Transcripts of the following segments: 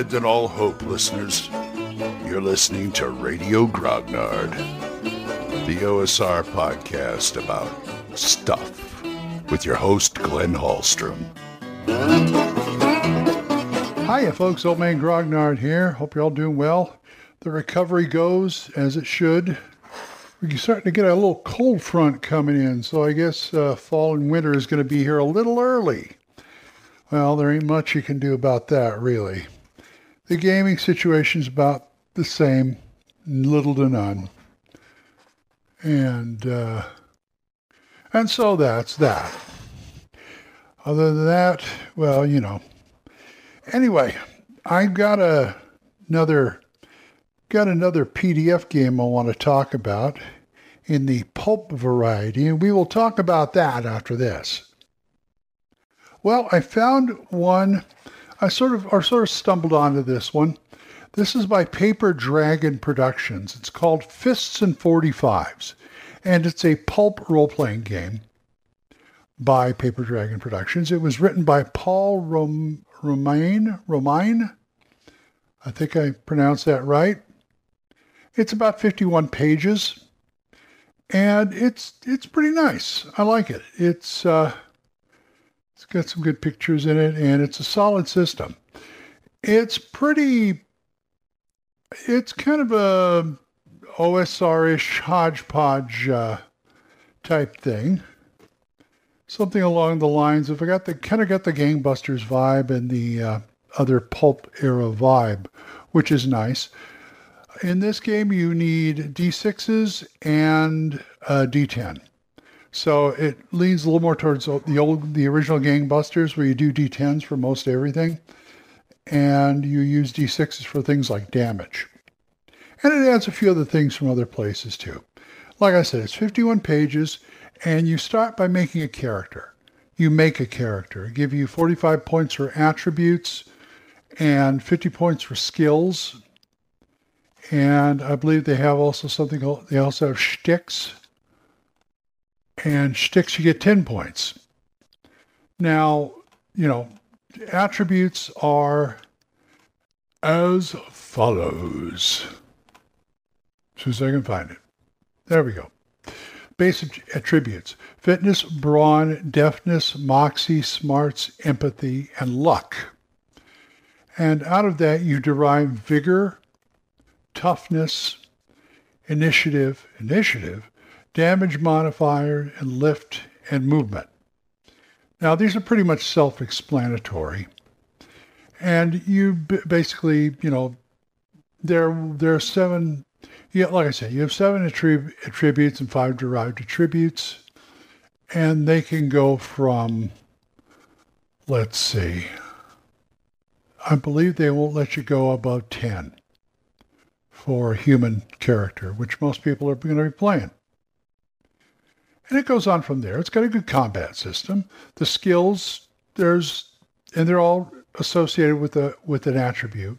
Heads all hope, listeners. You're listening to Radio Grognard, the OSR podcast about stuff with your host, Glenn Hallstrom. Hiya, folks. Old Man Grognard here. Hope you're all doing well. The recovery goes as it should. We're starting to get a little cold front coming in, so I guess uh, fall and winter is going to be here a little early. Well, there ain't much you can do about that, really. The gaming situation's about the same, little to none. And uh, and so that's that. Other than that, well, you know. Anyway, I've got a, another got another PDF game I want to talk about in the pulp variety, and we will talk about that after this. Well, I found one. I sort of or sort of stumbled onto this one. This is by Paper Dragon Productions. It's called Fists and 45s, and it's a pulp role-playing game by Paper Dragon Productions. It was written by Paul Rom-. Romaine, I think I pronounced that right. It's about 51 pages, and it's it's pretty nice. I like it. It's uh, it's got some good pictures in it, and it's a solid system. It's pretty. It's kind of a OSR-ish hodgepodge uh, type thing. Something along the lines of I got the kind of got the gangbusters vibe and the uh, other pulp era vibe, which is nice. In this game, you need D6s and a D10. So it leans a little more towards the old, the original gangbusters, where you do D10s for most everything, and you use D6s for things like damage. And it adds a few other things from other places too. Like I said, it's 51 pages, and you start by making a character. You make a character. give you 45 points for attributes and 50 points for skills. And I believe they have also something, called they also have shticks. And shticks, you get 10 points. Now, you know, attributes are as follows. As soon as I can find it. There we go. Basic attributes fitness, brawn, deftness, moxie, smarts, empathy, and luck. And out of that, you derive vigor, toughness, initiative, initiative, damage modifier, and lift and movement. Now, these are pretty much self explanatory. And you basically, you know, there, there are seven, yeah, like I said, you have seven attrib- attributes and five derived attributes. And they can go from, let's see, I believe they won't let you go above 10 for human character, which most people are going to be playing. And it goes on from there. It's got a good combat system. The skills, there's, and they're all associated with a with an attribute.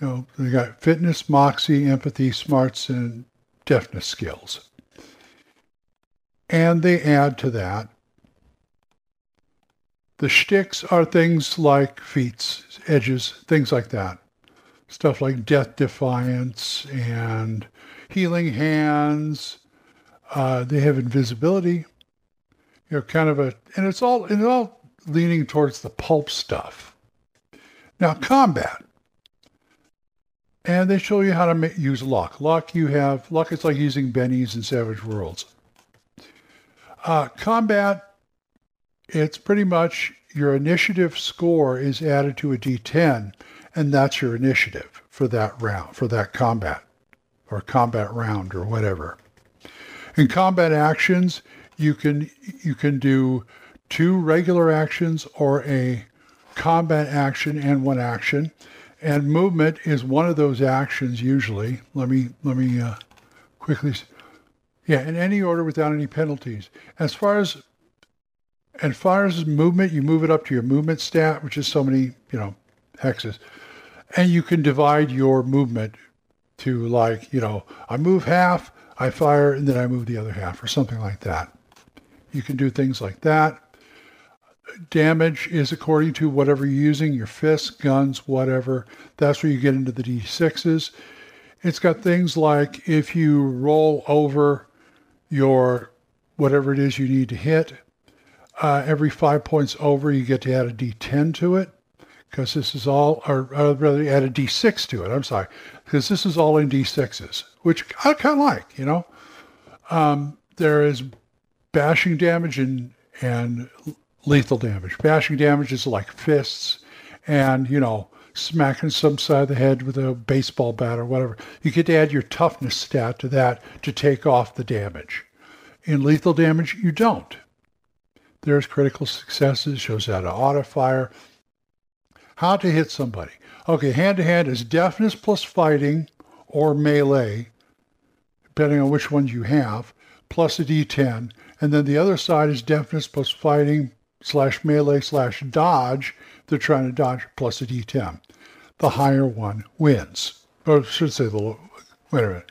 You know, they got fitness, moxie, empathy, smarts, and deftness skills. And they add to that. The shticks are things like feats, edges, things like that stuff like Death Defiance and Healing Hands. Uh, they have invisibility. You know, kind of a, and it's all, and it's all leaning towards the pulp stuff. Now, combat. And they show you how to make, use luck. Luck, you have, luck It's like using bennies in Savage Worlds. Uh, combat, it's pretty much your initiative score is added to a d10 and that's your initiative for that round, for that combat or combat round or whatever. In combat actions, you can you can do two regular actions or a combat action and one action. And movement is one of those actions usually. Let me let me uh, quickly. Yeah, in any order without any penalties. As far as as far as movement, you move it up to your movement stat, which is so many you know hexes. And you can divide your movement to like, you know, I move half, I fire, and then I move the other half or something like that. You can do things like that. damage is according to whatever you're using, your fists, guns, whatever. That's where you get into the D6s. It's got things like if you roll over your whatever it is you need to hit, uh, every five points over, you get to add a D10 to it because this is all, or I'd rather add a D6 to it. I'm sorry, because this is all in D6s, which I kind of like, you know. Um, there is bashing damage and, and lethal damage. Bashing damage is like fists and, you know, smacking some side of the head with a baseball bat or whatever. You get to add your toughness stat to that to take off the damage. In lethal damage, you don't. There's critical successes, shows how to auto fire, how to hit somebody. Okay, hand to hand is deftness plus fighting or melee, depending on which ones you have, plus a d10. And then the other side is deftness plus fighting slash melee slash dodge. They're trying to dodge plus a d10. The higher one wins. Or I should say the wait a minute.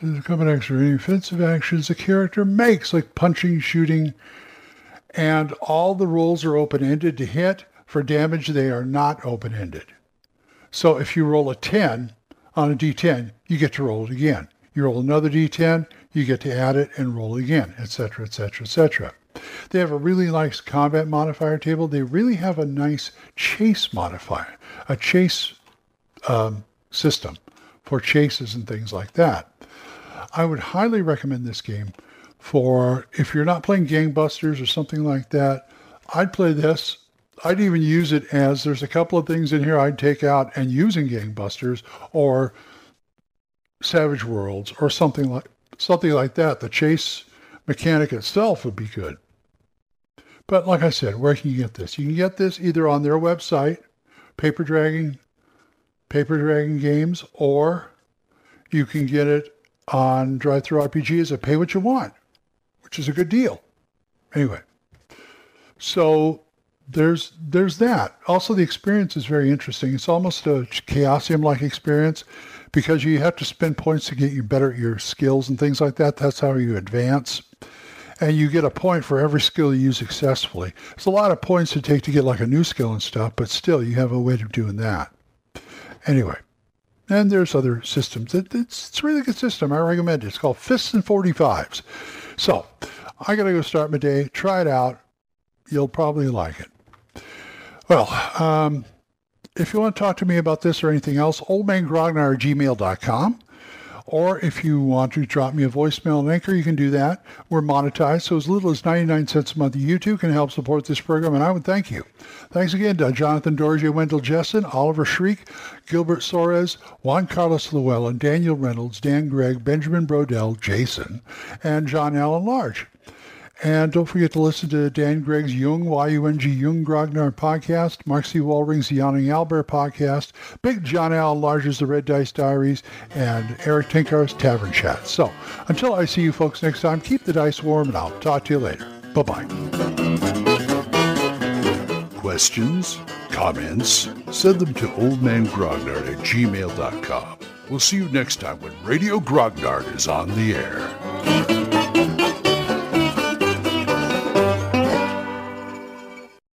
The combination of any offensive actions a character makes, like punching, shooting, and all the rolls are open-ended to hit. For damage, they are not open-ended. So if you roll a 10 on a d10, you get to roll it again. You roll another d10, you get to add it and roll again, etc., etc., etc. They have a really nice combat modifier table. They really have a nice chase modifier, a chase um, system for chases and things like that. I would highly recommend this game for if you're not playing gangbusters or something like that. I'd play this. I'd even use it as there's a couple of things in here I'd take out and use in gangbusters or Savage Worlds or something like something like that. The chase mechanic itself would be good. But like I said, where can you get this? You can get this either on their website, Paper Dragon, Paper Dragon Games, or you can get it on DriveThruRPG as a pay what you want, which is a good deal. Anyway, so there's there's that. Also, the experience is very interesting. It's almost a Chaosium-like experience because you have to spend points to get you better at your skills and things like that. That's how you advance. And you get a point for every skill you use successfully. It's a lot of points to take to get like a new skill and stuff, but still you have a way of doing that. Anyway, and there's other systems. It, it's, it's a really good system. I recommend it. It's called Fists and 45s. So I got to go start my day. Try it out. You'll probably like it. Well, um, if you want to talk to me about this or anything else, oldmangrognar at gmail.com. Or if you want to drop me a voicemail and Anchor, you can do that. We're monetized, so as little as 99 cents a month YouTube can help support this program, and I would thank you. Thanks again to Jonathan Dorje, Wendell Jessen, Oliver Shriek, Gilbert Soares, Juan Carlos Llewellyn, Daniel Reynolds, Dan Gregg, Benjamin Brodell, Jason, and John Allen Large. And don't forget to listen to Dan Gregg's Yung, Y-U-N-G, Yung Grognar podcast, Mark C. Wallring's The Yawning Albert podcast, Big John Al Large's The Red Dice Diaries, and Eric Tenkar's Tavern Chat. So until I see you folks next time, keep the dice warm, and I'll talk to you later. Bye-bye. Questions? Comments? Send them to oldmangrognard at gmail.com. We'll see you next time when Radio Grognard is on the air.